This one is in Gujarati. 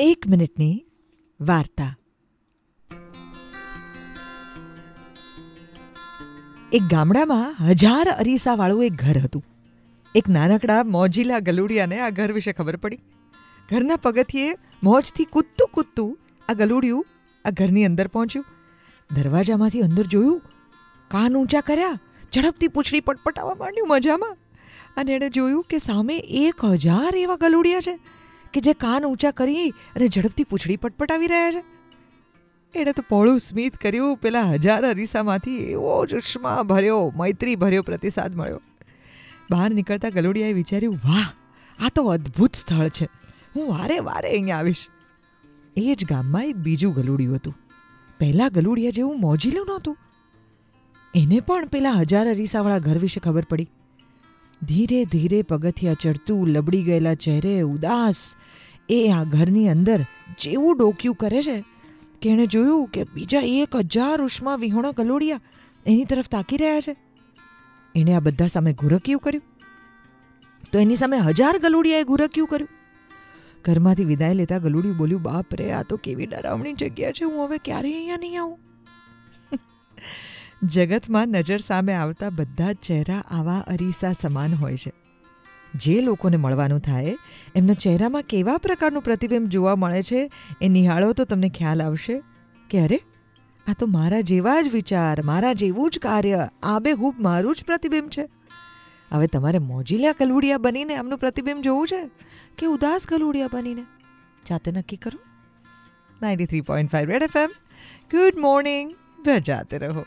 એક મિનિટની વાર્તા. એક ગામડામાં હજાર અરીસાવાળું એક ઘર હતું. એક નાનકડા મોજીલા ગલુડિયાને આ ઘર વિશે ખબર પડી. ઘરના પગથિયે મોજથી કૂદતું કૂદતું આ ગલુડિયું આ ઘરની અંદર પહોંચ્યું. દરવાજામાંથી અંદર જોયું, કાન ઊંચા કર્યા, ઝડપથી પૂછડી પટપટાવા માંડ્યું મજામાં. અને એણે જોયું કે સામે એક હજાર એવા ગલુડિયા છે. કે જે કાન ઊંચા કરી અને ઝડપથી પૂંછડી પટપટાવી રહ્યા છે? એણે તો પોળું સ્મિત કર્યું. પેલા હજાર અરીસામાંથી એવો ઉષ્મા ભર્યો, મૈત્રી ભર્યો પ્રતિસાદ મળ્યો. બહાર નીકળતા ગલુડિયાએ વિચાર્યું, વાહ, આ તો અદ્ભુત સ્થળ છે. હું વારે વારે અહીંયા આવીશ. એ જ ગામમાં એક બીજું ગલુડિયું હતું. પહેલાં ગલુડિયા જેવું મોજીલું નહોતું. એને પણ પેલા હજાર અરીસાવાળા ઘર વિશે ખબર પડી. ધીરે ધીરે પગથિયા ચડતું લબડી ગયેલા ચહેરે ઉદાસ એ આ ઘરની અંદર જેવું ડોક્યું કરે છે. કે એણે જોયું કે બીજા એક હજાર ઉષ્મા વિહોણા ગલોડિયા એની તરફ તાકી રહ્યા છે. એણે આ બધા સામે ઘુરક્યું કર્યું. તો એની સામે હજાર ગલુડિયાએ ઘુરક્યું કર્યું. ઘરમાંથી વિદાય લેતા ગલુડિયું બોલ્યું, બાપ રે, આ તો કેવી ડરાવણી જગ્યા છે. હું હવે ક્યારેય અહીંયા નહીં આવું. જગતમાં નજર સામે આવતા બધા જ ચહેરા આવા અરીસા સમાન હોય છે. જે લોકોને મળવાનું થાય, એમના ચહેરામાં કેવા પ્રકારનું પ્રતિબિંબ જોવા મળે છે, એ નિહાળો તો તમને ખ્યાલ આવશે. કે અરે આ તો મારા જેવા જ વિચાર, મારા જેવું જ કાર્ય આબેહૂબ મારું જ પ્રતિબિંબ છે. હવે તમારે મોજીલા કલુડિયા બનીને એમનું પ્રતિબિંબ જોવું છે? કે ઉદાસ કલુડિયા બનીને? જાતે નક્કી કરો. Ninety three point five red F M. Good morning. જાતે રહો.